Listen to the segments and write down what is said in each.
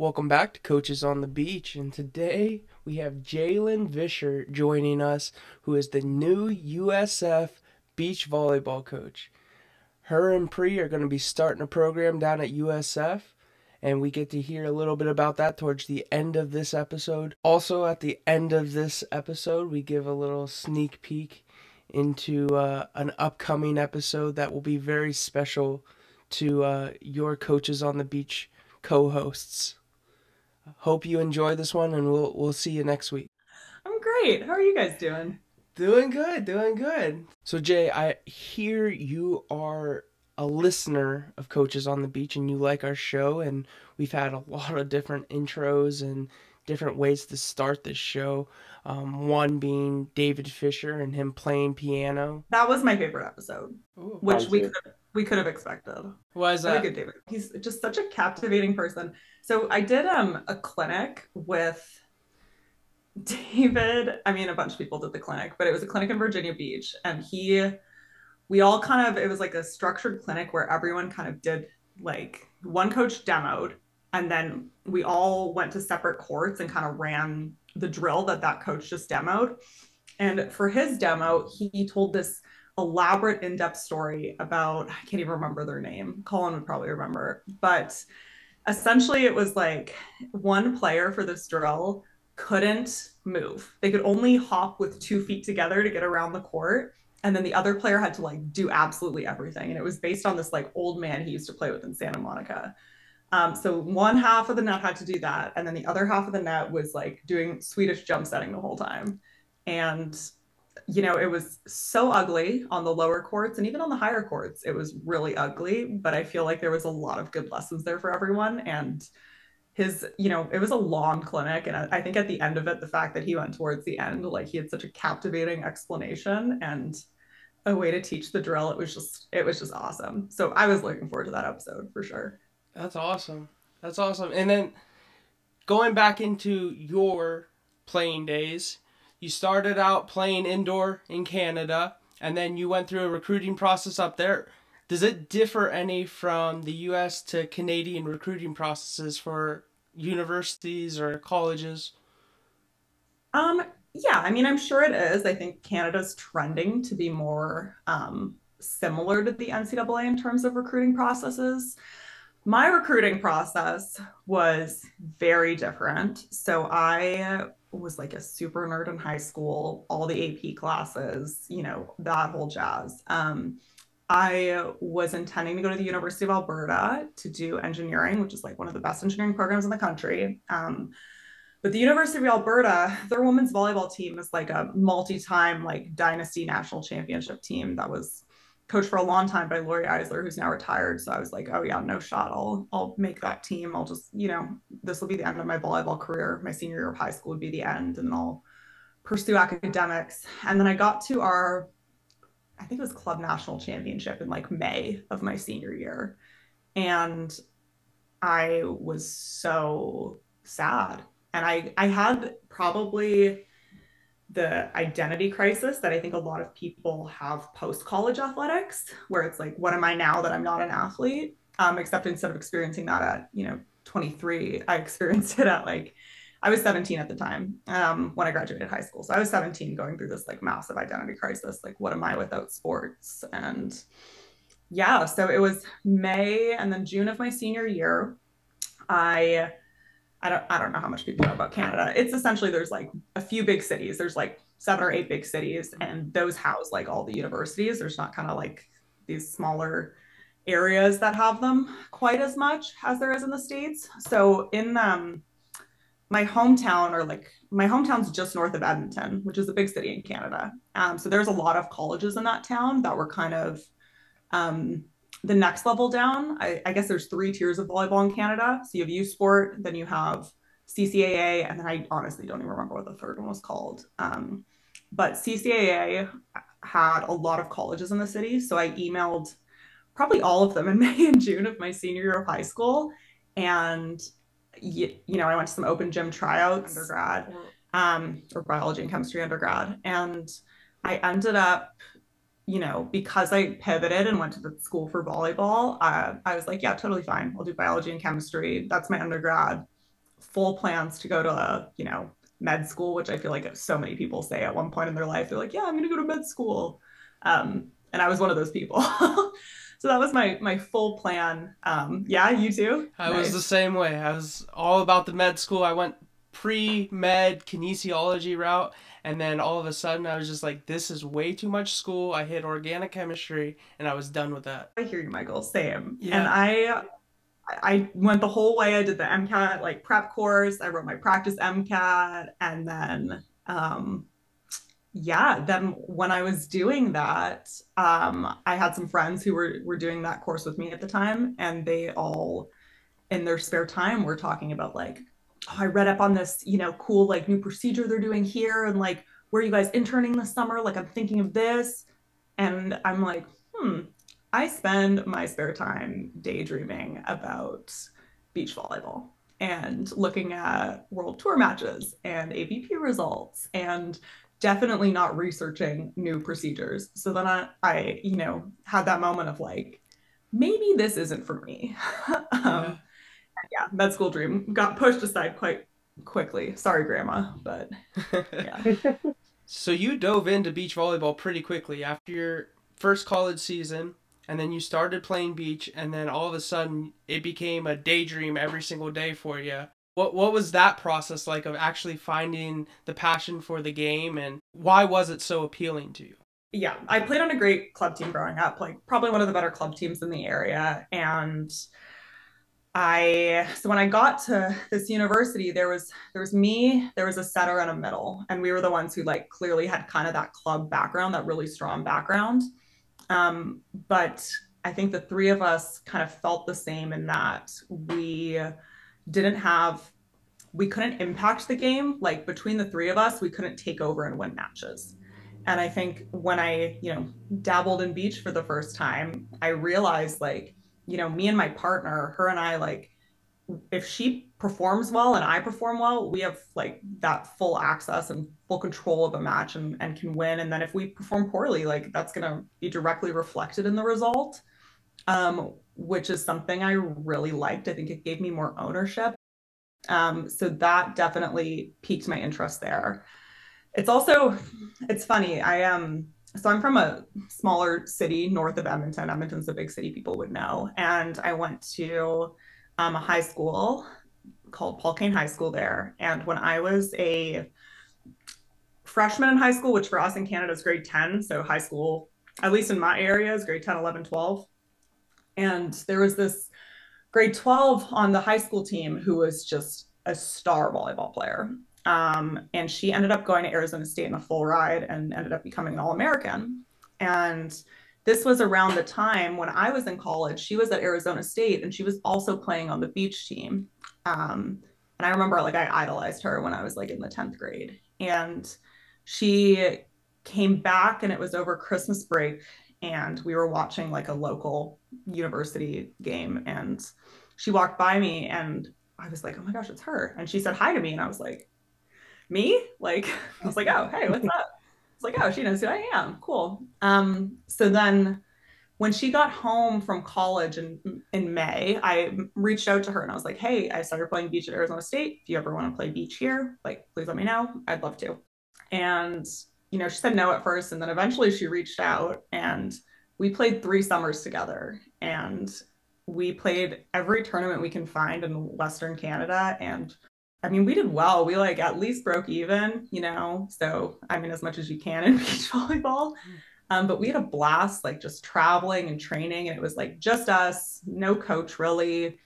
Welcome back to Coaches on the Beach, and today we have Jae-Lyn Visscher joining us, who is the new USF beach volleyball coach. Her and Pri are going to be starting a program down at USF, and we get to hear a little bit about that towards the end of this episode. Also, at the end of this episode, we give a little sneak peek into uh, an upcoming episode that will be very special to uh, your Coaches on the Beach co hosts. Hope you enjoy this one, and we'll we'll see you next week. I'm great. How are you guys doing? Doing good, doing good. So Jay, I hear you are a listener of Coaches on the Beach, and you like our show, and we've had a lot of different intros and different ways to start this show. Um, one being David Fisher and him playing piano. That was my favorite episode, Ooh, which we could we could have expected. Why is that? Good, David. He's just such a captivating person. So I did um a clinic with David. I mean, a bunch of people did the clinic, but it was a clinic in Virginia Beach, and he, we all kind of it was like a structured clinic where everyone kind of did like one coach demoed, and then we all went to separate courts and kind of ran the drill that that coach just demoed. And for his demo, he told this elaborate in-depth story about I can't even remember their name. Colin would probably remember, but essentially it was like one player for this drill couldn't move. They could only hop with two feet together to get around the court. And then the other player had to like do absolutely everything. And it was based on this like old man he used to play with in Santa Monica. Um, so one half of the net had to do that. And then the other half of the net was like doing Swedish jump setting the whole time. And you know, it was so ugly on the lower courts and even on the higher courts, it was really ugly. But I feel like there was a lot of good lessons there for everyone. And his, you know, it was a long clinic. And I think at the end of it, the fact that he went towards the end, like he had such a captivating explanation and a way to teach the drill. It was just, it was just awesome. So I was looking forward to that episode for sure. That's awesome. That's awesome. And then going back into your playing days, you started out playing indoor in Canada and then you went through a recruiting process up there. Does it differ any from the US to Canadian recruiting processes for universities or colleges? Um yeah, I mean I'm sure it is. I think Canada's trending to be more um, similar to the NCAA in terms of recruiting processes. My recruiting process was very different. So I was like a super nerd in high school, all the AP classes, you know, that whole jazz. Um, I was intending to go to the University of Alberta to do engineering, which is like one of the best engineering programs in the country. Um, but the University of Alberta, their women's volleyball team is like a multi-time like dynasty national championship team that was coached for a long time by Lori Eisler, who's now retired. So I was like, oh yeah, no shot. I'll I'll make that team. I'll just, you know, this will be the end of my volleyball career. My senior year of high school would be the end, and I'll pursue academics. And then I got to our, I think it was club national championship in like May of my senior year. And I was so sad. And I I had probably the identity crisis that I think a lot of people have post college athletics, where it's like, what am I now that I'm not an athlete? Um, except instead of experiencing that at, you know, 23, I experienced it at like, I was 17 at the time um, when I graduated high school. So I was 17 going through this like massive identity crisis. Like, what am I without sports? And yeah, so it was May and then June of my senior year. I I don't I don't know how much people know about Canada. It's essentially there's like a few big cities. There's like seven or eight big cities, and those house like all the universities. There's not kind of like these smaller areas that have them quite as much as there is in the states. So in um my hometown or like my hometown's just north of Edmonton, which is a big city in Canada. Um, so there's a lot of colleges in that town that were kind of um, the next level down, I, I, guess there's three tiers of volleyball in Canada. So you have U Sport, then you have CCAA, and then I honestly don't even remember what the third one was called. Um, but CCAA had a lot of colleges in the city. So I emailed probably all of them in May and June of my senior year of high school. And, you, you know, I went to some open gym tryouts undergrad um, or biology and chemistry undergrad. And I ended up you know, because I pivoted and went to the school for volleyball, uh, I was like, yeah, totally fine. I'll do biology and chemistry. That's my undergrad. full plans to go to a, you know, med school, which I feel like so many people say at one point in their life. They're like, yeah, I'm going to go to med school. Um, and I was one of those people. so that was my my full plan. Um, yeah, you too. I nice. was the same way. I was all about the med school. I went pre med kinesiology route, and then all of a sudden I was just like, this is way too much school. I hit organic chemistry, and I was done with that. I hear you, Michael. Same. Yeah. And I I went the whole way. I did the MCAT like prep course. I wrote my practice MCAT, and then um, yeah, then when I was doing that, um, I had some friends who were were doing that course with me at the time, and they all in their spare time were talking about like, oh, I read up on this, you know, cool like new procedure they're doing here, and like, where are you guys interning this summer? Like, I'm thinking of this, and I'm like, hmm, I spend my spare time daydreaming about beach volleyball and looking at world tour matches and AVP results and definitely not researching new procedures. So then I, I you know, had that moment of like, maybe this isn't for me. um, yeah, med school dream got pushed aside quite quickly. Sorry, grandma, but yeah. so you dove into beach volleyball pretty quickly after your first college season and then you started playing beach and then all of a sudden it became a daydream every single day for you what what was that process like of actually finding the passion for the game and why was it so appealing to you yeah i played on a great club team growing up like probably one of the better club teams in the area and I so when I got to this university, there was there was me, there was a setter and a middle, and we were the ones who like clearly had kind of that club background, that really strong background. Um, but I think the three of us kind of felt the same in that we didn't have, we couldn't impact the game. Like between the three of us, we couldn't take over and win matches. And I think when I, you know, dabbled in beach for the first time, I realized like, you know, me and my partner, her and I, like, if she performs well and I perform well, we have like that full access and full control of a match and, and can win. And then if we perform poorly, like that's going to be directly reflected in the result, um, which is something I really liked. I think it gave me more ownership. Um, so that definitely piqued my interest there. It's also, it's funny. I am, um, so I'm from a smaller city north of Edmonton. Edmonton's a big city people would know. And I went to um, a high school called Paul Kane High School there. And when I was a freshman in high school, which for us in Canada is grade 10, so high school, at least in my area, is grade 10, 11, 12. And there was this grade 12 on the high school team who was just a star volleyball player. Um, and she ended up going to Arizona State in a full ride and ended up becoming an All American. And this was around the time when I was in college. She was at Arizona State and she was also playing on the beach team. Um, and I remember like I idolized her when I was like in the 10th grade. And she came back and it was over Christmas break and we were watching like a local university game and she walked by me and I was like, "Oh my gosh, it's her." And she said hi to me and I was like, "Me?" Like I was like, "Oh, hey, what's up?" It's like, "Oh, she knows who I am. Cool." Um so then when she got home from college in in May, I reached out to her and I was like, "Hey, I started playing beach at Arizona State. If you ever want to play beach here, like please let me know. I'd love to." And you know, she said no at first and then eventually she reached out and we played 3 summers together and we played every tournament we can find in Western Canada and I mean, we did well. We like at least broke even, you know. So, I mean, as much as you can in beach volleyball. Um, but we had a blast, like just traveling and training. And it was like just us, no coach really.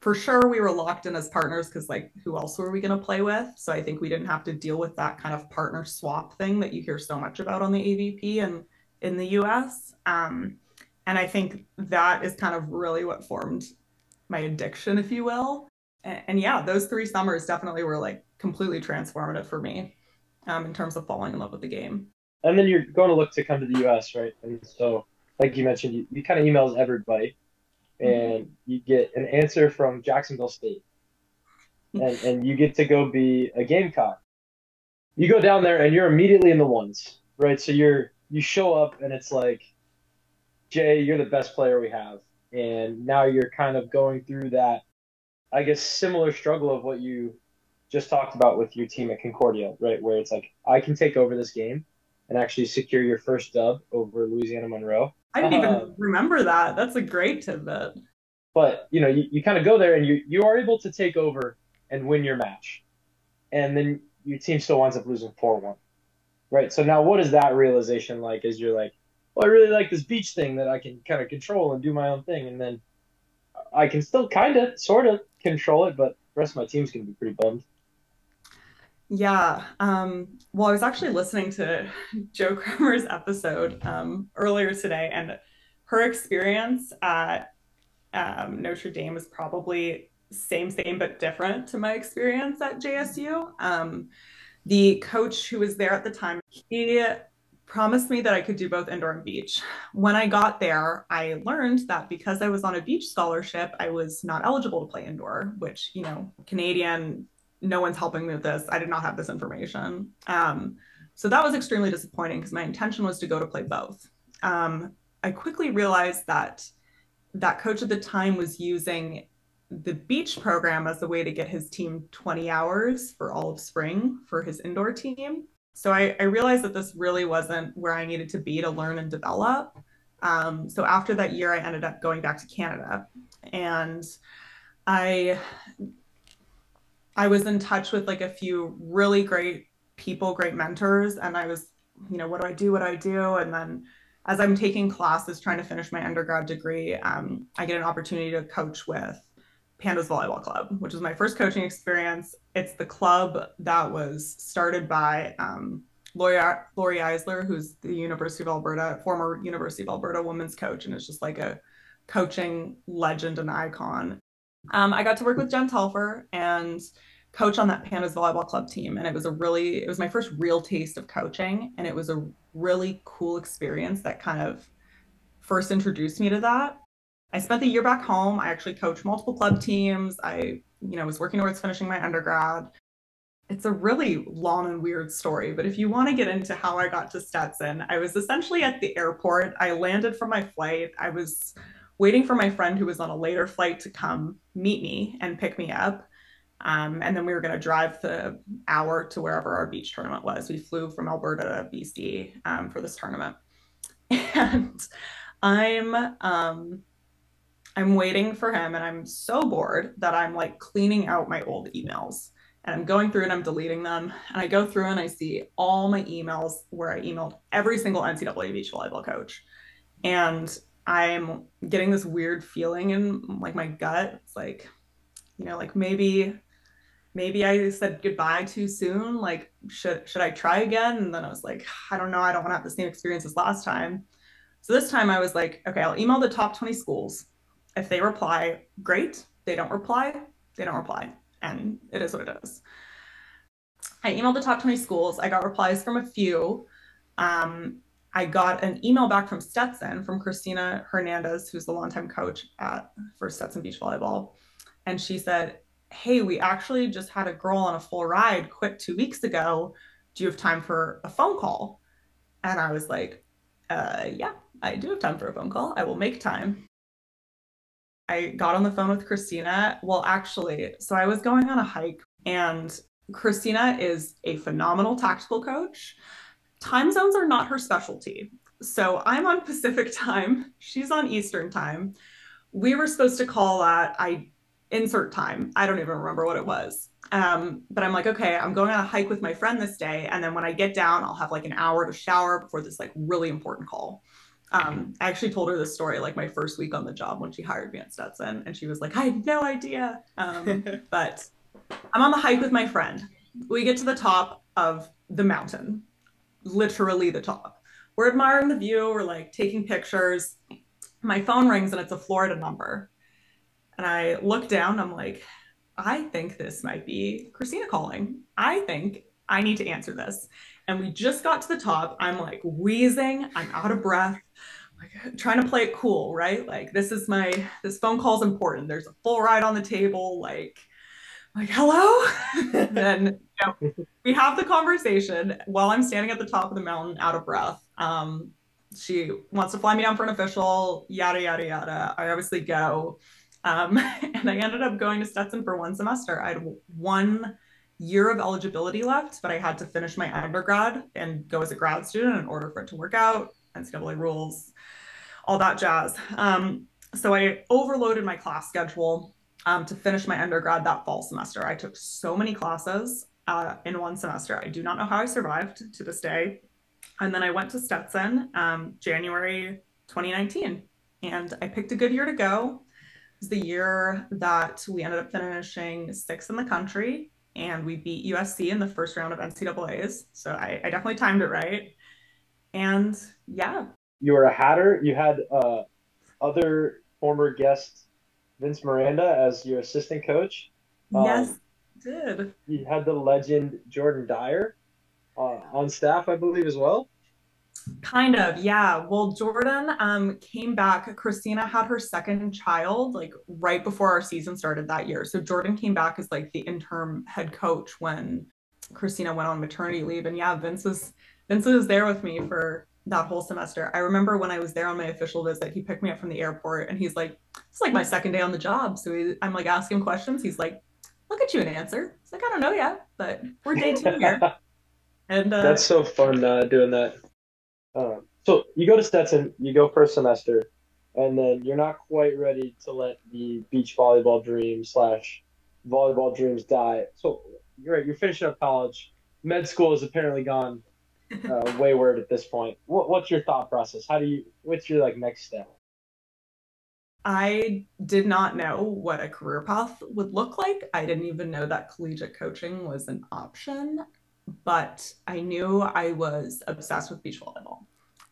For sure, we were locked in as partners because, like, who else were we going to play with? So I think we didn't have to deal with that kind of partner swap thing that you hear so much about on the AVP and in the US. Um, and I think that is kind of really what formed my addiction, if you will. And, and yeah, those three summers definitely were like completely transformative for me um, in terms of falling in love with the game and then you're going to look to come to the U.S., right? And so, like you mentioned, you, you kind of emails everybody, and mm-hmm. you get an answer from Jacksonville State, and and you get to go be a Gamecock. You go down there and you're immediately in the ones, right? So you're you show up and it's like, Jay, you're the best player we have, and now you're kind of going through that I guess, similar struggle of what you just talked about with your team at Concordia, right? Where it's like, I can take over this game and actually secure your first dub over Louisiana Monroe. I didn't even um, remember that. That's a great tidbit. But you know, you, you kind of go there and you you are able to take over and win your match, and then your team still winds up losing four one, right? So now, what is that realization like? As you're like, well, I really like this beach thing that I can kind of control and do my own thing, and then I can still kind of, sort of control it, but the rest of my team's gonna be pretty bummed. Yeah. Um, well, I was actually listening to Joe Kramer's episode um, earlier today, and her experience at um, Notre Dame is probably same, same, but different to my experience at JSU. Um, the coach who was there at the time, he promised me that I could do both indoor and beach. When I got there, I learned that because I was on a beach scholarship, I was not eligible to play indoor, which, you know, Canadian no one's helping me with this. I did not have this information. Um, so that was extremely disappointing because my intention was to go to play both. Um, I quickly realized that that coach at the time was using the beach program as a way to get his team 20 hours for all of spring for his indoor team. So I, I realized that this really wasn't where I needed to be to learn and develop. Um, so after that year, I ended up going back to Canada and I I was in touch with like a few really great people, great mentors, and I was, you know, what do I do? What do I do? And then as I'm taking classes trying to finish my undergrad degree, um, I get an opportunity to coach with Pandas Volleyball Club, which was my first coaching experience. It's the club that was started by um, Lori, Lori Eisler, who's the University of Alberta, former University of Alberta women's coach, and it's just like a coaching legend and icon. Um, I got to work with Jen Telfer and coach on that Pandas volleyball club team. And it was a really, it was my first real taste of coaching. And it was a really cool experience that kind of first introduced me to that. I spent the year back home. I actually coached multiple club teams. I, you know, was working towards finishing my undergrad. It's a really long and weird story, but if you want to get into how I got to Stetson, I was essentially at the airport. I landed from my flight. I was waiting for my friend who was on a later flight to come meet me and pick me up. Um, and then we were going to drive the hour to wherever our beach tournament was. We flew from Alberta to BC um, for this tournament. And I'm um, I'm waiting for him and I'm so bored that I'm like cleaning out my old emails. And I'm going through and I'm deleting them. And I go through and I see all my emails where I emailed every single NCAA beach volleyball coach. And I'm getting this weird feeling in like my gut. It's like, you know, like maybe maybe I said goodbye too soon. Like, should should I try again? And then I was like, I don't know. I don't want to have the same experience as last time. So this time I was like, okay, I'll email the top 20 schools. If they reply, great. They don't reply, they don't reply. And it is what it is. I emailed the top 20 schools. I got replies from a few. Um, I got an email back from Stetson from Christina Hernandez, who's the longtime coach at for Stetson Beach Volleyball. And she said, Hey, we actually just had a girl on a full ride quit two weeks ago. Do you have time for a phone call? And I was like, uh, Yeah, I do have time for a phone call. I will make time. I got on the phone with Christina. Well, actually, so I was going on a hike, and Christina is a phenomenal tactical coach time zones are not her specialty. So I'm on Pacific time, she's on Eastern time. We were supposed to call at I insert time. I don't even remember what it was. Um, but I'm like, okay, I'm going on a hike with my friend this day. And then when I get down, I'll have like an hour to shower before this like really important call. Um, I actually told her this story like my first week on the job when she hired me at Stetson, and she was like, I had no idea. Um, but I'm on the hike with my friend. We get to the top of the mountain literally the top. We're admiring the view, we're like taking pictures. My phone rings and it's a Florida number. And I look down, I'm like, I think this might be Christina calling. I think I need to answer this. And we just got to the top. I'm like wheezing, I'm out of breath, like trying to play it cool, right? Like this is my this phone call's important. There's a full ride on the table, like like hello then you know, we have the conversation while i'm standing at the top of the mountain out of breath um, she wants to fly me down for an official yada yada yada i obviously go Um, and I ended up going to Stetson for one semester. I had one year of eligibility left, but I had to finish my undergrad and go as a grad student in order for it to work out, NCAA rules, all that jazz. Um, so I overloaded my class schedule um, to finish my undergrad that fall semester. I took so many classes uh, in one semester. I do not know how I survived to this day. And then I went to Stetson um, January 2019, and I picked a good year to go. It was the year that we ended up finishing sixth in the country, and we beat USC in the first round of NCAA's. So I, I definitely timed it right. And yeah. You were a Hatter. You had uh, other former guest Vince Miranda as your assistant coach. Yes, um, did. You had the legend Jordan Dyer uh, on staff, I believe, as well. Kind of, yeah. Well, Jordan um, came back. Christina had her second child like right before our season started that year. So Jordan came back as like the interim head coach when Christina went on maternity leave. And yeah, Vince was Vince was there with me for that whole semester. I remember when I was there on my official visit, he picked me up from the airport and he's like, it's like my second day on the job. So he, I'm like asking questions. He's like, look at you and answer. It's like, I don't know yet, but we're day two here. And uh, that's so fun uh, doing that. Um, so you go to Stetson, you go for a semester, and then you're not quite ready to let the beach volleyball dream slash volleyball dreams die. So you're right, you're finishing up college. Med school is apparently gone uh, wayward at this point. What, what's your thought process? How do you? What's your like next step? I did not know what a career path would look like. I didn't even know that collegiate coaching was an option, but I knew I was obsessed with beach volleyball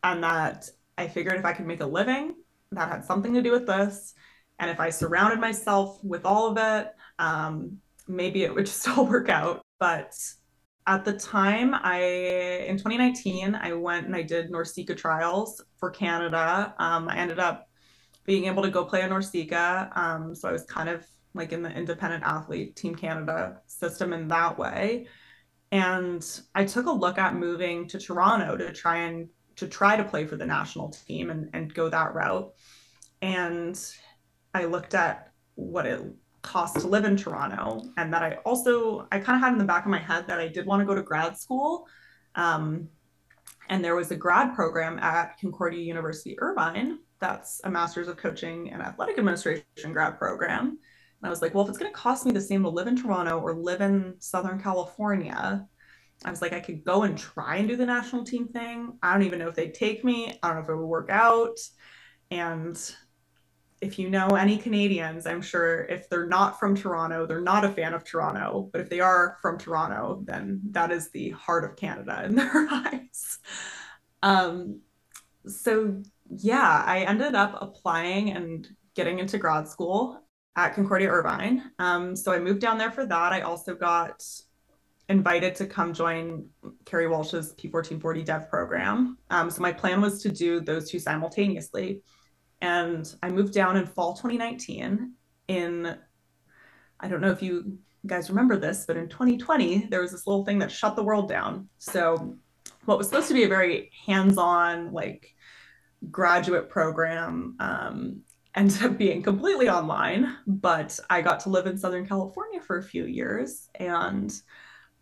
and that I figured if I could make a living, that had something to do with this. And if I surrounded myself with all of it, um, maybe it would just all work out. But at the time i in 2019 i went and i did NORCECA trials for canada. Um, i ended up being able to go play a NORCECA um, so i was kind of like in the independent athlete team canada system in that way. And i took a look at moving to toronto to try and to try to play for the national team and, and go that route. And i looked at what it cost to live in Toronto, and that I also I kind of had in the back of my head that I did want to go to grad school. Um, and there was a grad program at Concordia University Irvine that's a master's of coaching and athletic administration grad program. And I was like, well, if it's going to cost me the same to live in Toronto or live in Southern California, I was like, I could go and try and do the national team thing. I don't even know if they'd take me. I don't know if it would work out. And if you know any Canadians, I'm sure if they're not from Toronto, they're not a fan of Toronto. But if they are from Toronto, then that is the heart of Canada in their eyes. Um, so, yeah, I ended up applying and getting into grad school at Concordia Irvine. Um, so I moved down there for that. I also got invited to come join Kerri Walsh's P1440 Dev program. Um, so my plan was to do those two simultaneously. And I moved down in fall 2019. In, I don't know if you guys remember this, but in 2020, there was this little thing that shut the world down. So, what was supposed to be a very hands on, like, graduate program um, ended up being completely online. But I got to live in Southern California for a few years and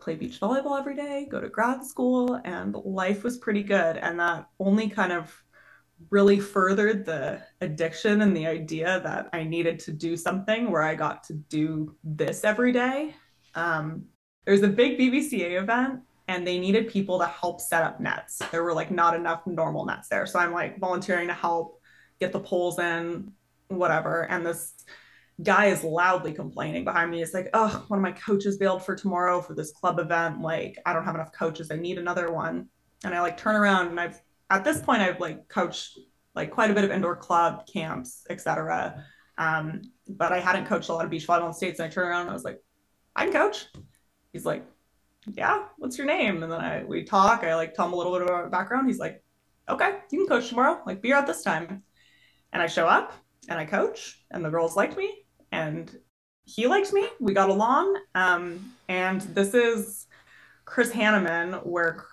play beach volleyball every day, go to grad school, and life was pretty good. And that only kind of really furthered the addiction and the idea that I needed to do something where I got to do this every day. Um, there was a big BVCA event and they needed people to help set up nets. There were like not enough normal nets there. So I'm like volunteering to help get the poles in, whatever. And this guy is loudly complaining behind me. It's like, oh, one of my coaches bailed for tomorrow for this club event. Like, I don't have enough coaches. I need another one. And I like turn around and I've at this point I've like coached like quite a bit of indoor club camps, etc. Um, but I hadn't coached a lot of beach volleyball in states. And I turned around and I was like, I can coach. He's like, Yeah, what's your name? And then I we talk. I like tell him a little bit about my background. He's like, Okay, you can coach tomorrow. Like, be here at this time. And I show up and I coach, and the girls liked me, and he liked me. We got along. Um, and this is Chris Hanneman, where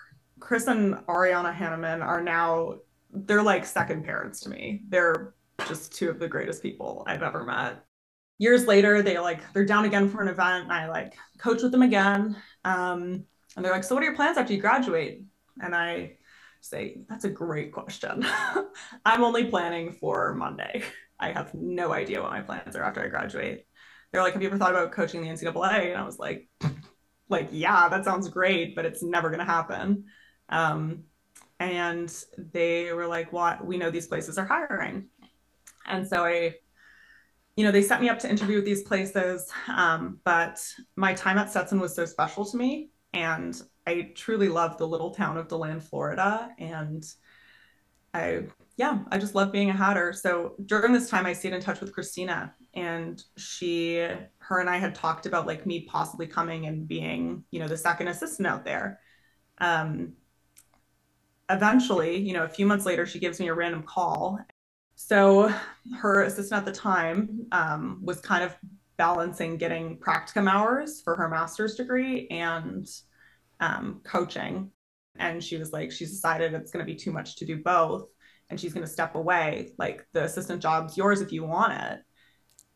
Chris and Ariana Hanneman are now they're like second parents to me. They're just two of the greatest people I've ever met. years later, they like they're down again for an event, and I like coach with them again. Um, and they're like, "So what are your plans after you graduate?" And I say, "That's a great question. I'm only planning for Monday. I have no idea what my plans are after I graduate." They're like, "Have you ever thought about coaching the NCAA?" And I was like, "Like, yeah, that sounds great, but it's never gonna happen." Um, and they were like, "Well, we know these places are hiring," and so I you know, they set me up to interview with these places. Um, but my time at Stetson was so special to me. And I truly love the little town of DeLand, Florida. And I, yeah, I just love being a hatter. So during this time, I stayed in touch with Christina and she, her and I had talked about like me possibly coming and being, you know, the second assistant out there. Um, eventually, you know, a few months later, she gives me a random call so her assistant at the time um, was kind of balancing getting practicum hours for her master's degree and um, coaching. And she was like, she's decided it's going to be too much to do both. And she's going to step away. Like, the assistant job's yours if you want it.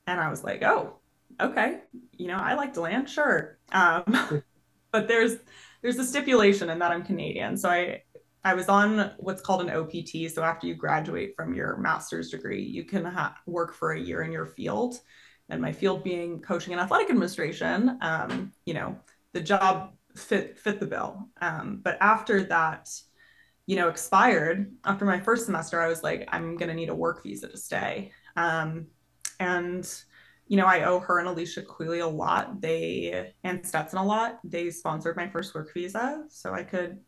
And I was like, oh, okay. You know, I like DeLand, sure. Um, but there's, there's a stipulation in that I'm Canadian. So I, I was on what's called an OPT. So after you graduate from your master's degree, you can ha- work for a year in your field. And my field being coaching and athletic administration, um, you know, the job fit fit the bill. Um, but after that, you know, expired after my first semester, I was like, I'm gonna need a work visa to stay. Um, and you know, I owe her and Alicia Queeley a lot. They and Stetson a lot. They sponsored my first work visa, so I could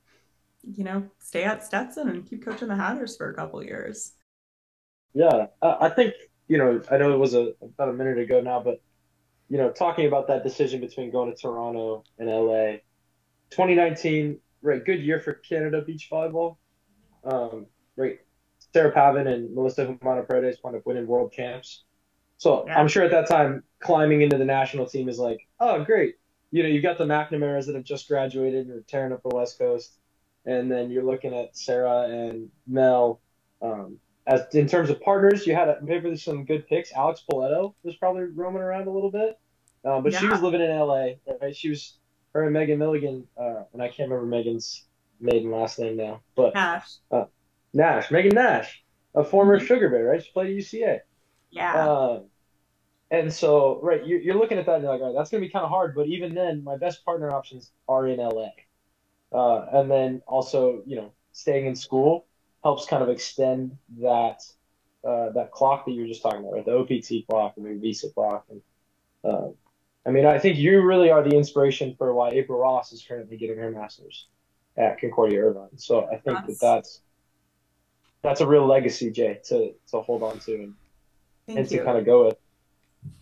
you know, stay at Stetson and keep coaching the Hatters for a couple years. Yeah, I think you know, I know it was a about a minute ago now, but you know, talking about that decision between going to Toronto and LA, 2019, right? Good year for Canada beach volleyball. Um, right, Sarah Pavan and Melissa Humana Paredes wound up winning world champs. So yeah. I'm sure at that time, climbing into the national team is like, oh, great. You know, you got the McNamara's that have just graduated and are tearing up the West Coast and then you're looking at Sarah and Mel. Um, as in terms of partners, you had a, maybe some good picks. Alex Poletto was probably roaming around a little bit, um, but yeah. she was living in LA. Right? She was her and Megan Milligan, uh, and I can't remember Megan's maiden last name now, but Nash. Uh, Nash, Megan Nash, a former mm-hmm. Sugar Bear, right? She played at UCA. Yeah. Um, and so, right, you're, you're looking at that and you're like, all right, that's going to be kind of hard. But even then, my best partner options are in LA. Uh, and then also, you know, staying in school helps kind of extend that uh, that clock that you were just talking about, right? The OPT clock and the visa clock. And uh, I mean, I think you really are the inspiration for why April Ross is currently getting her master's at Concordia Irvine. So I think that that's that's a real legacy, Jay, to to hold on to and and you. to kind of go with.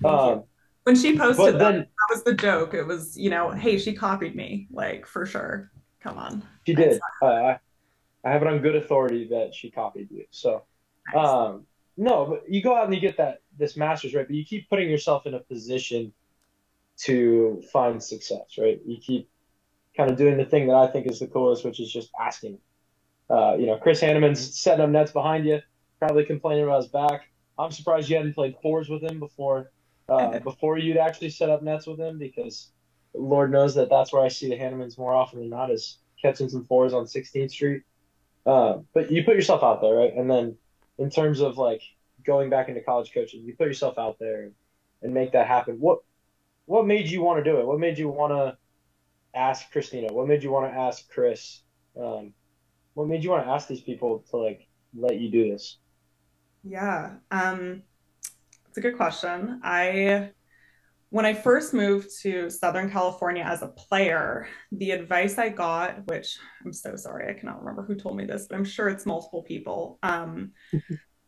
Um, when she posted that, then, that was the joke. It was, you know, hey, she copied me, like for sure. Come on. She did. Uh, I, I have it on good authority that she copied you. So, um, no, but you go out and you get that this master's right, but you keep putting yourself in a position to find success, right? You keep kind of doing the thing that I think is the coolest, which is just asking. Uh, you know, Chris Hanneman's setting up nets behind you, probably complaining about his back. I'm surprised you hadn't played fours with him before uh, before you'd actually set up nets with him because Lord knows that that's where I see the Hannemans more often than not is catching some fours on 16th Street. Uh, but you put yourself out there, right? And then in terms of like going back into college coaching, you put yourself out there and make that happen. What what made you want to do it? What made you want to ask Christina? What made you want to ask Chris? Um, what made you want to ask these people to like let you do this? Yeah, um, it's a good question. I when I first moved to Southern California as a player, the advice I got, which I'm so sorry, I cannot remember who told me this, but I'm sure it's multiple people. Um,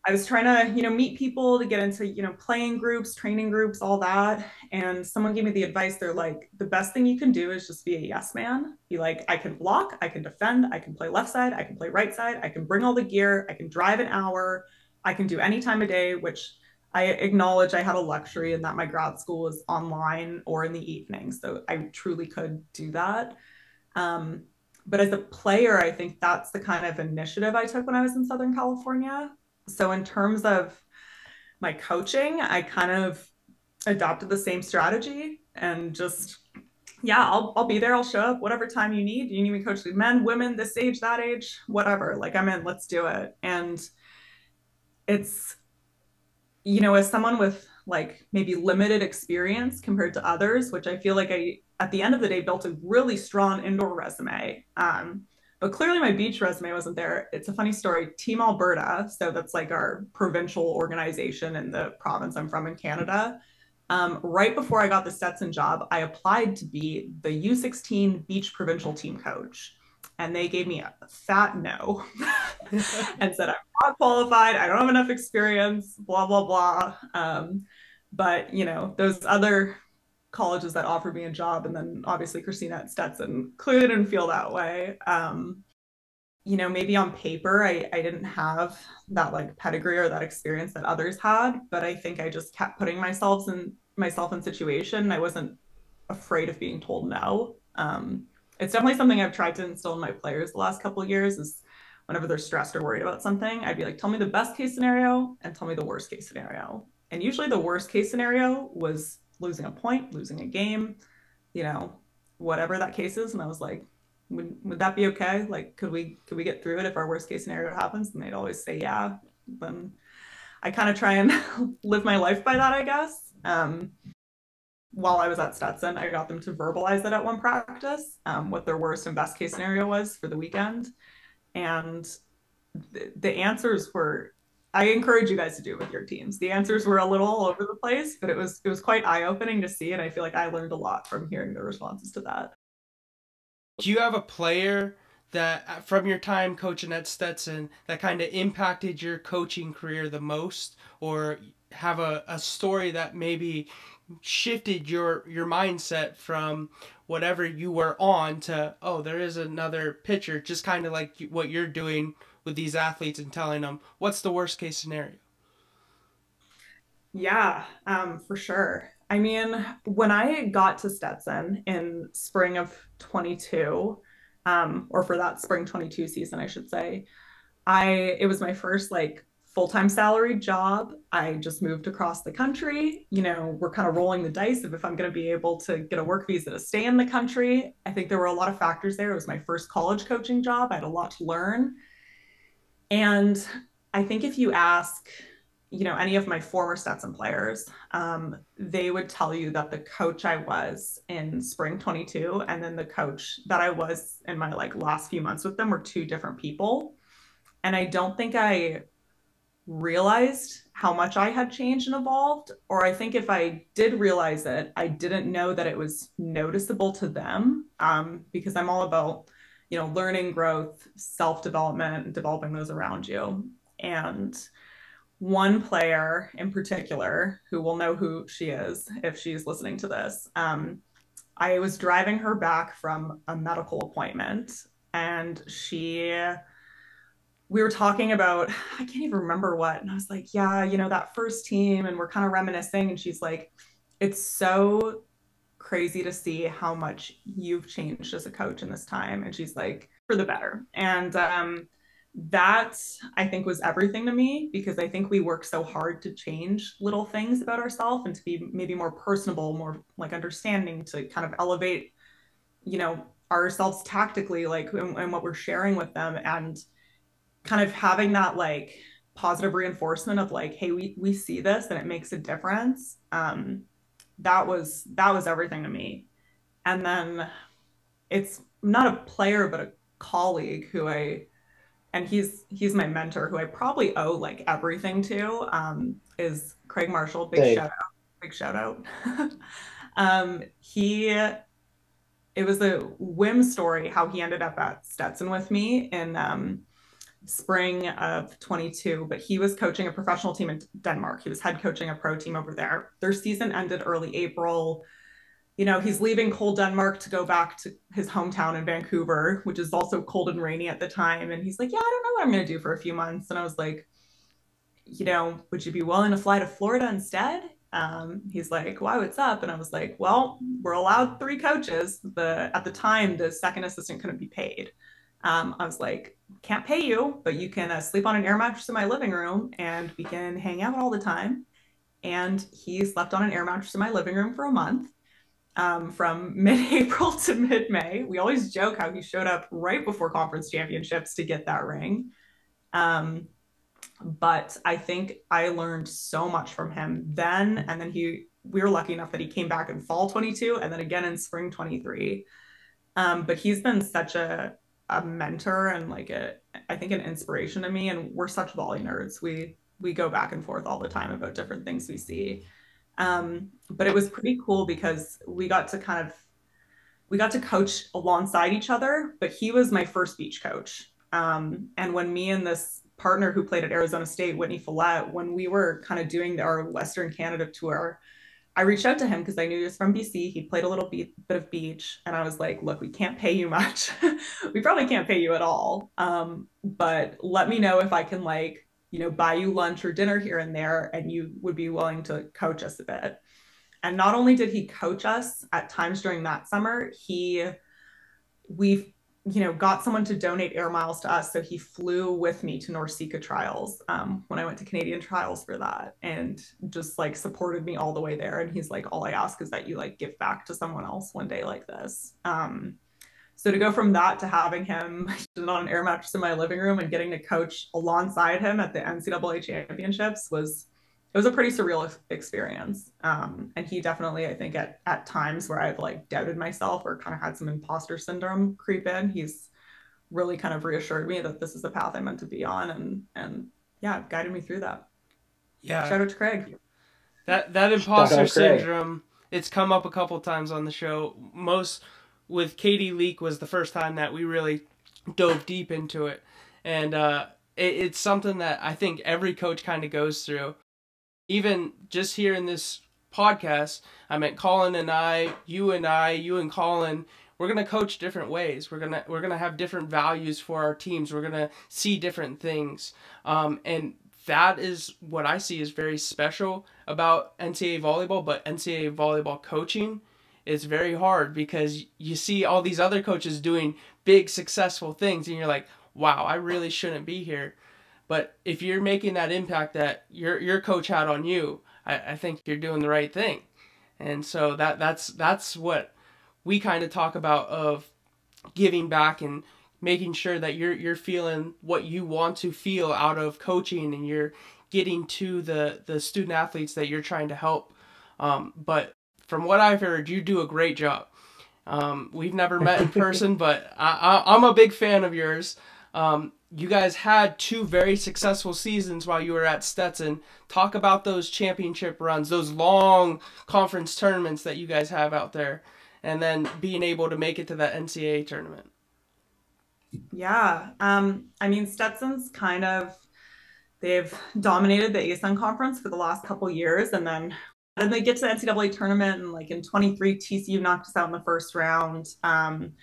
I was trying to, you know, meet people to get into, you know, playing groups, training groups, all that. And someone gave me the advice. They're like, the best thing you can do is just be a yes man. Be like, I can block, I can defend, I can play left side, I can play right side, I can bring all the gear, I can drive an hour, I can do any time of day, which I acknowledge I had a luxury in that my grad school was online or in the evening. So I truly could do that. Um, but as a player, I think that's the kind of initiative I took when I was in Southern California. So, in terms of my coaching, I kind of adopted the same strategy and just yeah, I'll I'll be there. I'll show up whatever time you need. You need me coach men, women, this age, that age, whatever. Like I'm in. Let's do it. And it's you know, as someone with like maybe limited experience compared to others, which I feel like I at the end of the day built a really strong indoor resume. Um, but clearly my beach resume wasn't there. It's a funny story. Team Alberta, so that's like our provincial organization in the province I'm from in Canada um, right before I got the Stetson job, I applied to be the U16 beach provincial team coach. And they gave me a fat no and said, I'm not qualified. I don't have enough experience, blah, blah, blah. Um, but, you know, those other colleges that offered me a job, and then obviously Christina at Stetson clearly didn't feel that way. Um, you know, maybe on paper, I, I didn't have that like pedigree or that experience that others had, but I think I just kept putting myself in myself in situation. I wasn't afraid of being told no. Um, it's definitely something I've tried to instill in my players the last couple years is whenever they're stressed or worried about something, I'd be like, tell me the best case scenario and tell me the worst case scenario. And usually the worst case scenario was losing a point, losing a game, you know, whatever that case is. And I was like, would, would that be okay? Like, could we, could we get through it if our worst case scenario happens? And they'd always say, yeah. Then I kind of try and live my life by that, I guess. Um, while I was at Stetson, I got them to verbalize it at one practice, um, what their worst and best case scenario was for the weekend. And th- the answers were I encourage you guys to do it with your teams. The answers were a little all over the place, but it was it was quite eye-opening to see and I feel like I learned a lot from hearing the responses to that. Do you have a player that uh, from your time coaching at Stetson that kind of impacted your coaching career the most or have a, a story that maybe shifted your your mindset from whatever you were on to oh there is another pitcher just kind of like what you're doing with these athletes and telling them what's the worst case scenario? Yeah um, for sure. I mean when i got to stetson in spring of 22 um, or for that spring 22 season i should say i it was my first like full-time salaried job. I just moved across the country. You know, we're kind of rolling the dice of if I'm going to be able to get a work visa to stay in the country. I think there were a lot of factors there. It was my first college coaching job. I had a lot to learn. And I think if you ask, you know, any of my former Stetson players, um, they would tell you that the coach I was in spring 22 and then the coach that I was in my like last few months with them were two different people. And I don't think I realized how much I had changed and evolved. Or I think if I did realize it, I didn't know that it was noticeable to them um, because I'm all about, you know, learning, growth, self development, developing those around you. And one player in particular who will know who she is if she's listening to this. Um, I was driving her back from a medical appointment and she we were talking about i can't even remember what and i was like yeah you know that first team and we're kind of reminiscing and she's like it's so crazy to see how much you've changed as a coach in this time and she's like for the better and um, that i think was everything to me because i think we work so hard to change little things about ourselves and to be maybe more personable more like understanding to kind of elevate you know ourselves tactically like and, and what we're sharing with them and kind of having that like positive reinforcement of like hey we we see this and it makes a difference um that was that was everything to me. And then it's not a player but a colleague who i and he's he's my mentor who i probably owe like everything to um is craig marshall. Big hey. shout out. Big shout out. Um he it was a whim story how he ended up at stetson with me in um spring of 22, but he was coaching a professional team in Denmark. He was head coaching a pro team over there. Their season ended early April. You know, he's leaving cold Denmark to go back to his hometown in Vancouver, which is also cold and rainy at the time. And he's like, Yeah, I don't know what I'm going to do for a few months. And I was like, You know, would you be willing to fly to Florida instead? Um, he's like, "Why? What's up?" And I was like, "Well, we're allowed three coaches. The at the time, the second assistant couldn't be paid, um, I was like, can't pay you, but you can uh, sleep on an air mattress in my living room and we can hang out all the time. and he slept on an air mattress in my living room for a month. Um, from mid-April to mid-May. We always joke how he showed up right before conference championships to get that ring. Um, but I think I learned so much from him then, and then he. We were lucky enough that he came back in fall 22, and then again in spring 23. Um, but he's been such a a mentor and like a I think an inspiration to me. And we're such volley nerds. We we go back and forth all the time about different things we see. Um, but it was pretty cool because we got to kind of we got to coach alongside each other. But he was my first beach coach. Um, and when me and this partner who played at Arizona State, Whitney Follett, when we were kind of doing our Western Canada tour, I reached out to him because I knew he was from BC. He played a little bit of beach, and I was like, "Look, we can't pay you much. we probably can't pay you at all. Um, but let me know if I can like, you know, buy you lunch or dinner here and there, and you would be willing to coach us a bit." And not only did he coach us at times during that summer, he we you know, got someone to donate air miles to us. So he flew with me to NORCECA trials um, when I went to Canadian trials for that and just like supported me all the way there. And he's like, all I ask is that you like give back to someone else one day like this. Um, so to go from that to having him on an air mattress in my living room and getting to coach alongside him at the NCAA championships was it was a pretty surreal experience. Um, and he definitely, I think, at at times where I've like doubted myself or kind of had some imposter syndrome creep in, he's really kind of reassured me that this is the path I meant to be on, and and yeah, guided me through that. Yeah. Shout out to Craig. That that imposter syndrome. It's come up a couple times on the show. Most with Katie Leak was the first time that we really dove deep into it, and uh, it, it's something that I think every coach kind of goes through even just here in this podcast, I meant Colin and I, you and I, you and Colin, we're gonna coach different ways. We're gonna we're gonna have different values for our teams. We're gonna see different things, um, and that is what I see is very special about NCAA volleyball. But NCAA volleyball coaching is very hard because you see all these other coaches doing big successful things, and you're like, wow, I really shouldn't be here. But if you're making that impact that your your coach had on you, I, I think you're doing the right thing. And so that that's that's what we kind of talk about of giving back and making sure that you're you're feeling what you want to feel out of coaching and you're getting to the the student athletes that you're trying to help. Um, but from what I've heard, you do a great job. Um, we've never met in person, but I, I, I'm a big fan of yours. Um, you guys had two very successful seasons while you were at Stetson. Talk about those championship runs, those long conference tournaments that you guys have out there, and then being able to make it to that NCAA tournament. Yeah. Um, I mean, Stetson's kind of, they've dominated the ASUN conference for the last couple years. And then then they get to the NCAA tournament and like in 23, TCU knocked us out in the first round. Um,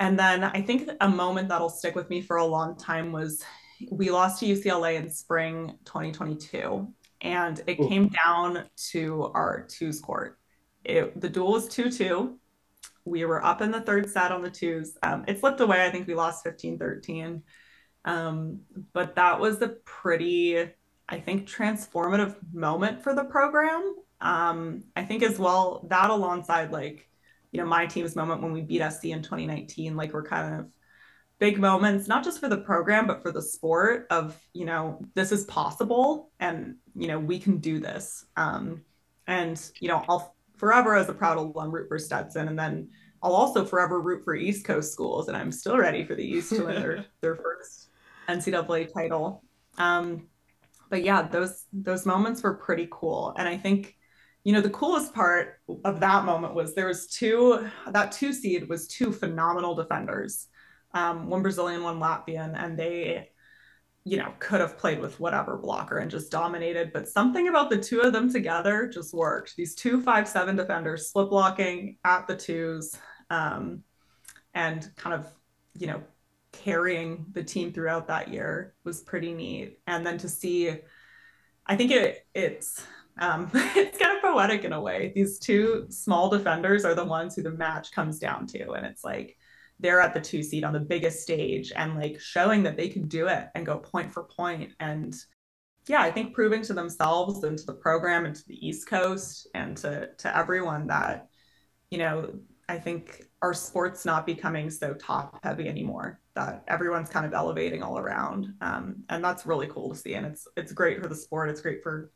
and then I think a moment that'll stick with me for a long time was we lost to UCLA in spring 2022, and it Ooh. came down to our twos court. It, the duel was 2 2. We were up in the third set on the twos. Um, it slipped away. I think we lost 15 13. Um, but that was a pretty, I think, transformative moment for the program. Um, I think as well, that alongside like you know, my team's moment when we beat SC in 2019, like we're kind of big moments, not just for the program, but for the sport of, you know, this is possible and, you know, we can do this. Um, and, you know, I'll forever as a proud alum root for Stetson. And then I'll also forever root for East Coast schools. And I'm still ready for the East to win their, their first NCAA title. Um, but yeah, those, those moments were pretty cool. And I think, you know the coolest part of that moment was there was two that two seed was two phenomenal defenders um, one brazilian one latvian and they you know could have played with whatever blocker and just dominated but something about the two of them together just worked. These two five seven defenders slip blocking at the twos um, and kind of you know carrying the team throughout that year was pretty neat. And then to see i think it it's um, it's kind of poetic in a way. These two small defenders are the ones who the match comes down to. And it's like they're at the two seat on the biggest stage and like showing that they can do it and go point for point. And yeah, I think proving to themselves and to the program and to the East Coast and to to everyone that, you know, I think our sport's not becoming so top heavy anymore. That everyone's kind of elevating all around, um, and that's really cool to see. And it's it's great for the sport. It's great for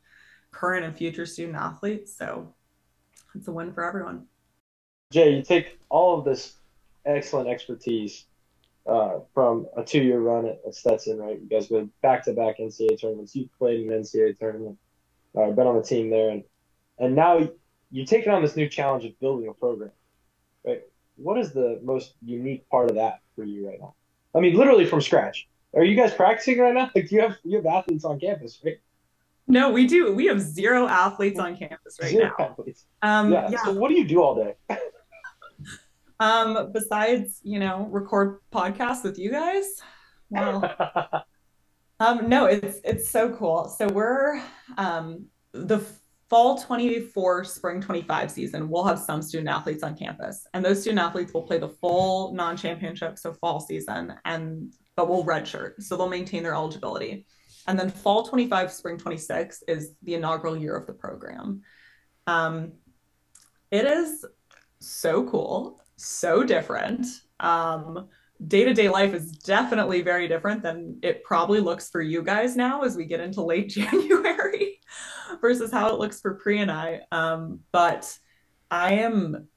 current and future student athletes. So it's a win for everyone. Jay, you take all of this excellent expertise uh, from a two-year run at, Stetson, right? You guys been back-to-back NCAA tournaments. You played in an NCAA tournament, uh, been on the team there, and and now you're taking on this new challenge of building a program, right? What is the most unique part of that for you right now? I mean, literally from scratch. Are you guys practicing right now? Like, do you have you have athletes on campus, right? No, we do. We have zero athletes on campus right zero now. Athletes. Um, yeah. yeah. So what do you do all day? um, besides, you know, record podcasts with you guys. Wow. um, no, it's it's so cool. So we're um, the fall 24 spring 25 season we'll have some student athletes on campus and those student athletes will play the full non-championship so fall season and but we'll redshirt so they'll maintain their eligibility and then fall 25 spring 26 is the inaugural year of the program um, it is so cool so different. Um, day-to-day life is definitely very different than it probably looks for you guys now as we get into late January versus how it looks for Pri and I. Um, but I am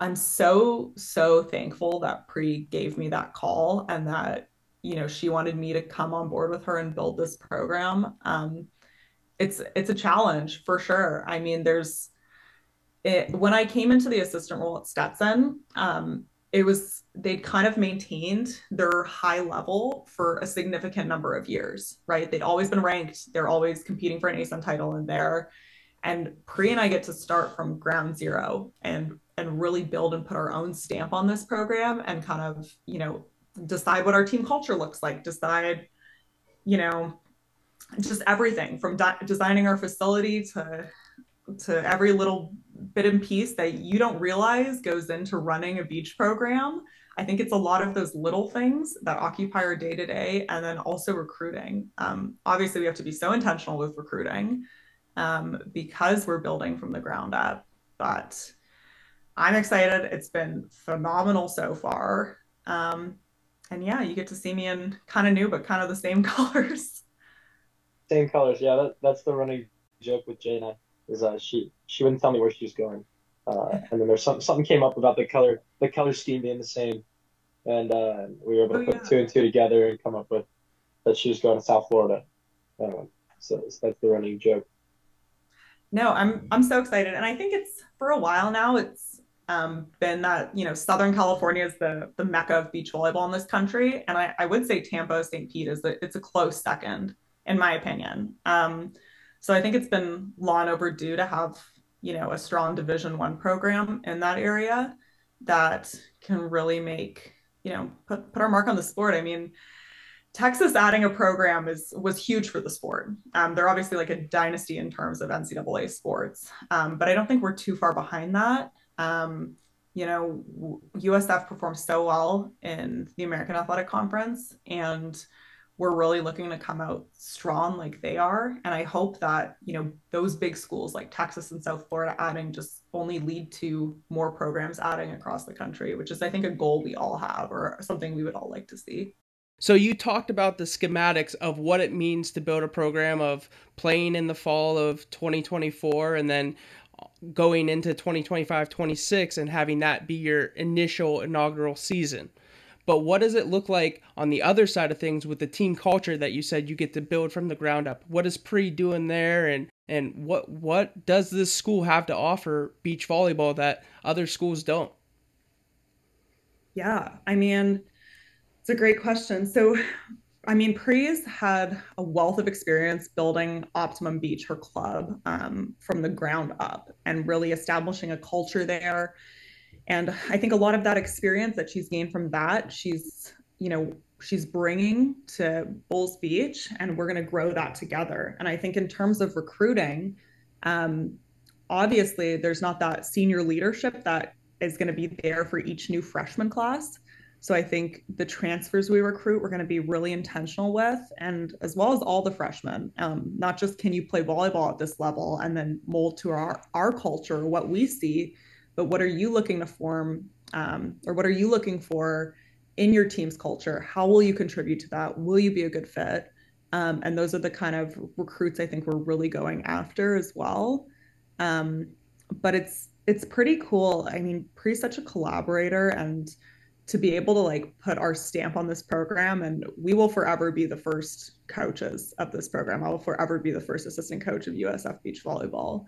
I'm so so thankful that Pri gave me that call and that you know she wanted me to come on board with her and build this program. Um, it's it's a challenge for sure. I mean, there's it, when I came into the assistant role at Stetson, um, it was they'd kind of maintained their high level for a significant number of years, right? They'd always been ranked. They're always competing for an ASUN title in there. And Pri and I get to start from ground zero and and really build and put our own stamp on this program and kind of, you know, decide what our team culture looks like, decide, you know, just everything from de- designing our facility to to every little bit and piece that you don't realize goes into running a beach program. I think it's a lot of those little things that occupy our day to day, and then also recruiting. Um, obviously, we have to be so intentional with recruiting um, because we're building from the ground up. But I'm excited. It's been phenomenal so far. Um, and yeah, you get to see me in kind of new, but kind of the same colors. Same colors, yeah. That, that's the running joke with Jana is uh, she she wouldn't tell me where she was going, uh, and then there's some something came up about the color the color scheme being the same, and uh, we were able to oh, put yeah. two and two together and come up with that she was going to South Florida. Um, so, so that's the running joke. No, I'm I'm so excited, and I think it's for a while now. It's um, been that you know Southern California is the the mecca of beach volleyball in this country, and I, I would say Tampa, St. Pete is a, it's a close second in my opinion. Um, so I think it's been long overdue to have, you know, a strong division one program in that area that can really make, you know, put, put our mark on the sport. I mean, Texas adding a program is was huge for the sport. Um, they're obviously like a dynasty in terms of NCAA sports, um, but I don't think we're too far behind that. Um, you know, USF performed so well in the American Athletic Conference, and we're really looking to come out strong like they are. And i hope that you know those big schools like texas and south florida adding just only lead to more programs adding across the country which is i think a goal we all have or something we would all like to see. So you talked about the schematics of what it means to build a program of playing in the fall of 2024 and then going into 2025 26 and having that be your initial inaugural season but what does it look like on the other side of things with the team culture that you said you get to build from the ground up? What is Pri doing there and and what what does this school have to offer beach volleyball that other schools don't? Yeah, I mean, it's a great question. So I mean, Pri's had a wealth of experience building Optimum Beach, her club, um, from the ground up and really establishing a culture there. And i think a lot of that experience that she's gained from that she's you know she's bringing to bulls beach and we're going to grow that together. And i think in terms of recruiting um, obviously there's not that senior leadership that is going to be there for each new freshman class So I think the transfers we recruit, we're going to be really intentional with, and as well as all the freshmen. Um, not just can you play volleyball at this level and then mold to our our culture, what we see, but what are you looking to form, um, or what are you looking for in your team's culture? How will you contribute to that? Will you be a good fit? Um, and those are the kind of recruits I think we're really going after as well. Um, but it's it's pretty cool. I mean, Pri's such a collaborator and to be able to like put our stamp on this program and we will forever be the first coaches of this program. I will forever be the first assistant coach of USF beach volleyball.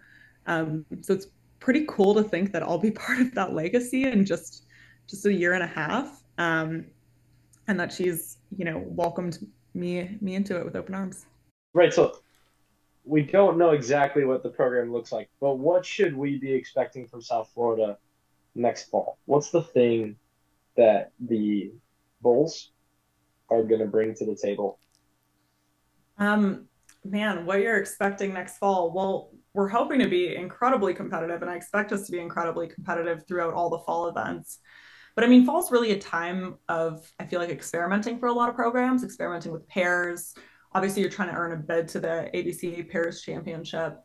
Um, so it's pretty cool to think that I'll be part of that legacy in just just a year and a half. Um, and that she's, you know, welcomed me me into it with open arms. Right. So we don't know exactly what the program looks like, but what should we be expecting from South Florida next fall? What's the thing that the Bulls are going to bring to the table? Um, man, what you're expecting next fall? Well, we're hoping to be incredibly competitive, and I expect us to be incredibly competitive throughout all the fall events. But I mean, fall's really a time of, I feel like, experimenting for a lot of programs, experimenting with pairs. Obviously, you're trying to earn a bid to the AVCA Pairs Championship.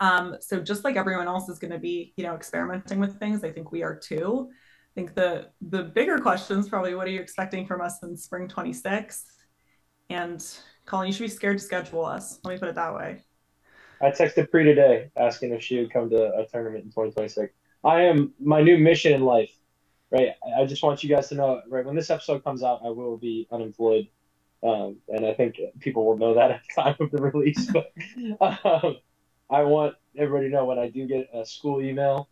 Um, so just like everyone else is going to be, you know, experimenting with things, I think we are too. I think the the bigger questions probably what are you expecting from us in spring 26? And Colin, you should be scared to schedule us. Let me put it that way. I texted Pri today asking if she would come to a tournament in 2026. I am my new mission in life right? I just want you guys to know, right, when this episode comes out, I will be unemployed. Um, and I think people will know that at the time of the release. But um, I want everybody to know when I do get a school email,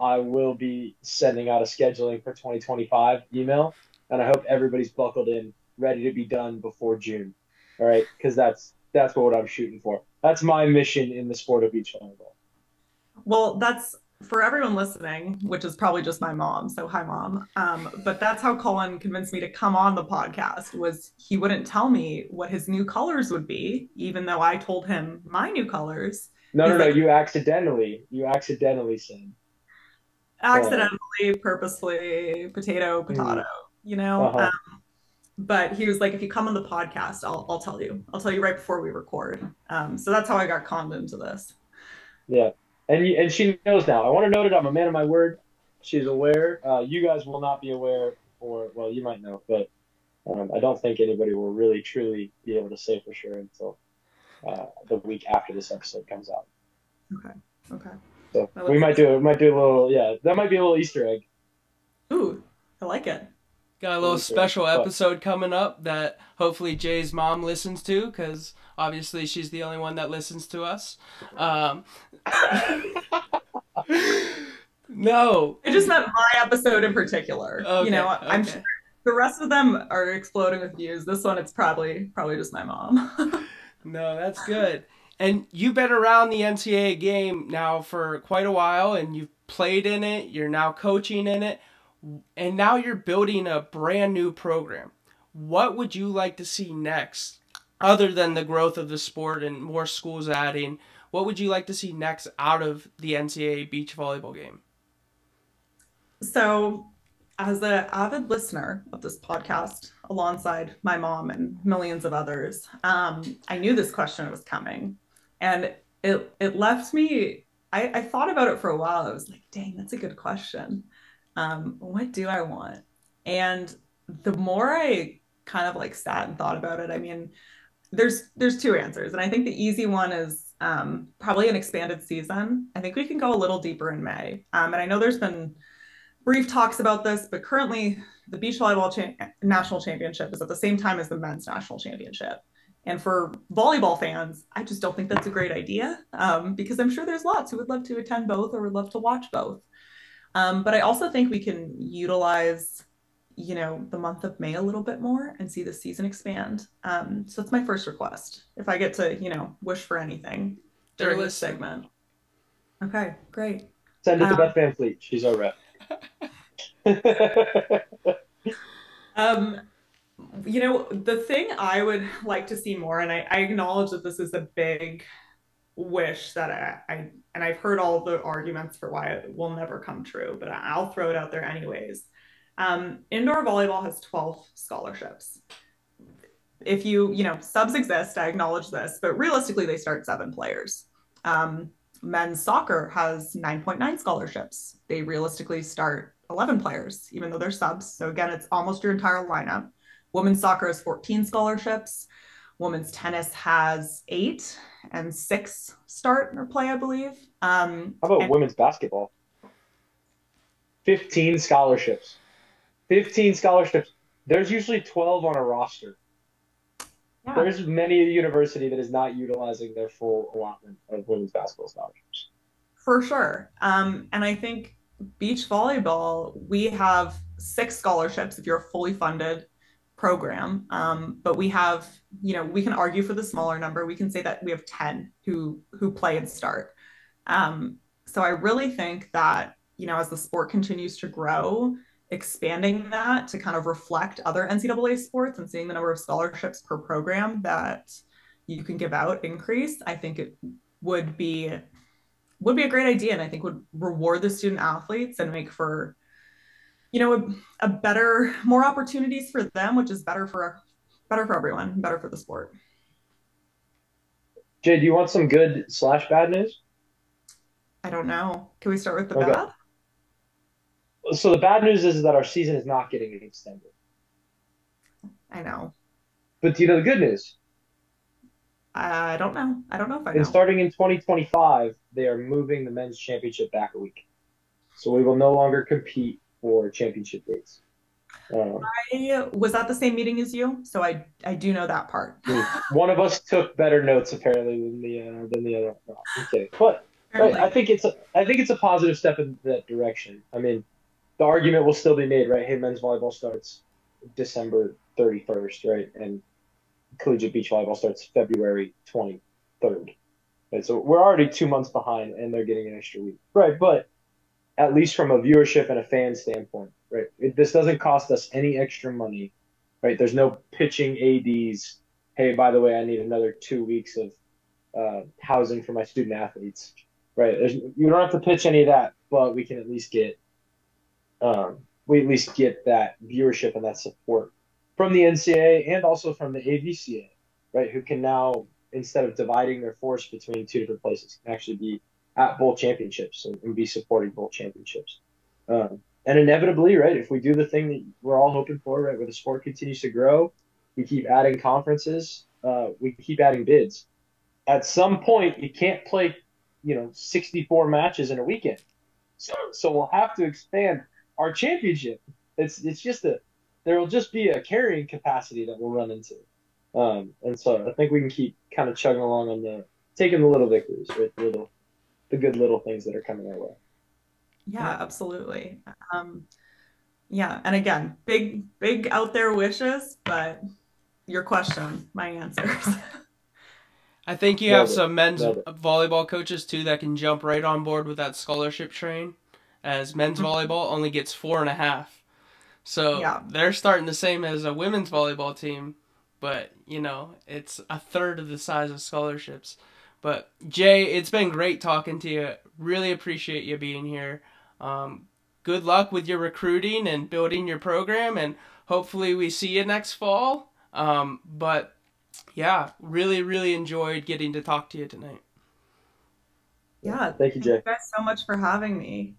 I will be sending out a scheduling for 2025 email. And I hope everybody's buckled in, ready to be done before June. All right, because that's that's what I'm shooting for. That's my mission in the sport of beach volleyball. Well, that's for everyone listening, which is probably just my mom, so hi mom. Um, but that's how Colin convinced me to come on the podcast. Was he wouldn't tell me what his new colors would be, even though I told him my new colors. No, no, no. Like, you accidentally, you accidentally said. Accidentally, purposefully, potato, potato. Mm. You know. Uh-huh. Um, but he was like, if you come on the podcast, I'll, I'll tell you. I'll tell you right before we record. Um, so that's how I got conned into this. Yeah and you, and she knows now. I want to note it. I'm a man of my word. She's aware. Uh, you guys will not be aware, or well, you might know, but um, I don't think anybody will really truly be able to say for sure until uh, the week after this episode comes out. Okay. Okay. So we might do we might do a little yeah that might be a little Easter egg. Ooh, I like it. Got a little special episode coming up that hopefully Jay's mom listens to because obviously she's the only one that listens to us. Um, no. I just meant my episode in particular. Okay, you know, I'm sure the rest of them are exploding with views. This one, it's probably probably just my mom. no, that's good. And you've been around the NCAA game now for quite a while, and you've played in it. You're now coaching in it and now you're building a brand new program. What would you like to see next, other than the growth of the sport and more schools adding? What would you like to see next out of the NCAA beach volleyball game? So, as an avid listener of this podcast, alongside my mom and millions of others, um, I knew this question was coming, and it it left me. I, I thought about it for a while. I was like, "Dang, that's a good question." um, what do I want? And the more I kind of like sat and thought about it, I mean, there's there's two answers, and I think the easy one is um, probably an expanded season. I think we can go a little deeper in May, um, and I know there's been brief talks about this, but currently the beach volleyball cha- national championship is at the same time as the men's national championship. And for volleyball fans, I just don't think that's a great idea um, because I'm sure there's lots who would love to attend both or would love to watch both. Um, but I also think we can utilize, you know, the month of May a little bit more and see the season expand. Um, so that's my first request. If I get to, you know, wish for anything during this segment. Okay, great. Send it to um, Beth Van Fleet. She's our rep. um, you know, the thing I would like to see more, and I, I acknowledge that this is a big wish that I, I and I've heard all the arguments for why it will never come true, but I'll throw it out there anyways. Um, indoor volleyball has 12 scholarships. If you, you know, subs exist, I acknowledge this, but realistically, they start seven players. Um, men's soccer has 9.9 scholarships. They realistically start 11 players, even though they're subs. So again, it's almost your entire lineup. Women's soccer has 14 scholarships. Women's tennis has eight, and six start or play, I believe. Um, How about and- women's basketball? 15 scholarships. 15 scholarships. There's usually 12 on a roster. yeah. There's many a university that is not utilizing their full allotment of women's basketball scholarships. For sure. Um, and I think beach volleyball, we have six scholarships if you're fully funded program. Um, but we have, you know, we can argue for the smaller number. We can say that we have 10 who who play and start. Um, so I really think that, you know, as the sport continues to grow, expanding that to kind of reflect other NCAA sports and seeing the number of scholarships per program that you can give out increase, I think it would be would be a great idea and i think would reward the student athletes and make for you know a, a, better more opportunities for them which is better for better for everyone better for the sport Jay, do you want some good slash bad news? i don't know can we start with the Okay. bad So the bad news is that our season is not getting extended. i know But do you know the good news? i don't know i don't know if i know And starting in 2025, they are moving the men's championship back a week. So we will no longer compete for championship dates. Um, I was at the same meeting as you so i i do know that part one of us took better notes apparently than the uh, than the other. No, I'm kidding. But Right, I think it's a, I think it's a positive step in that direction. I mean, the argument will still be made, right? Hey, men's volleyball starts December 31st, right? And collegiate beach volleyball starts February 23rd. Right, so we're already two months behind, and they're getting an extra week, right? But at least from a viewership and a fan standpoint, right? It, this doesn't cost us any extra money, right? There's no pitching ads. Hey, by the way, I need another two weeks of uh, housing for my student athletes right? There's, you don't have to pitch any of that, but we can at least get, um, we at least get that viewership and that support from the NCAA and also from the AVCA, right? Who can now instead of dividing their force between two different places, can actually be at bowl championships and, and be supporting bowl championships. Um, and inevitably, right, if we do the thing that we're all hoping for, right, where the sport continues to grow, we keep adding conferences, uh, we keep adding bids. At some point, you can't play you know 64 matches in a weekend so so we'll have to expand our championship it's it's just a there will just be a carrying capacity that we'll run into um and so i think we can keep kind of chugging along on the taking the little victories right the little the good little things that are coming our way yeah absolutely um yeah and again big big out there wishes but your question my answers I think you Love have it. some men's Love volleyball coaches too that can jump right on board with that scholarship train, as men's Mhm. volleyball only gets four and a half. So Yeah. they're starting the same as a women's volleyball team, but you know it's a third of the size of scholarships. But Jay, it's been great talking to you. Really appreciate you being here. Um, good luck with your recruiting and building your program, and hopefully we see you next fall. Um, but yeah, really, really enjoyed getting to talk to you tonight. yeah thank you thank jay you guys so much for having me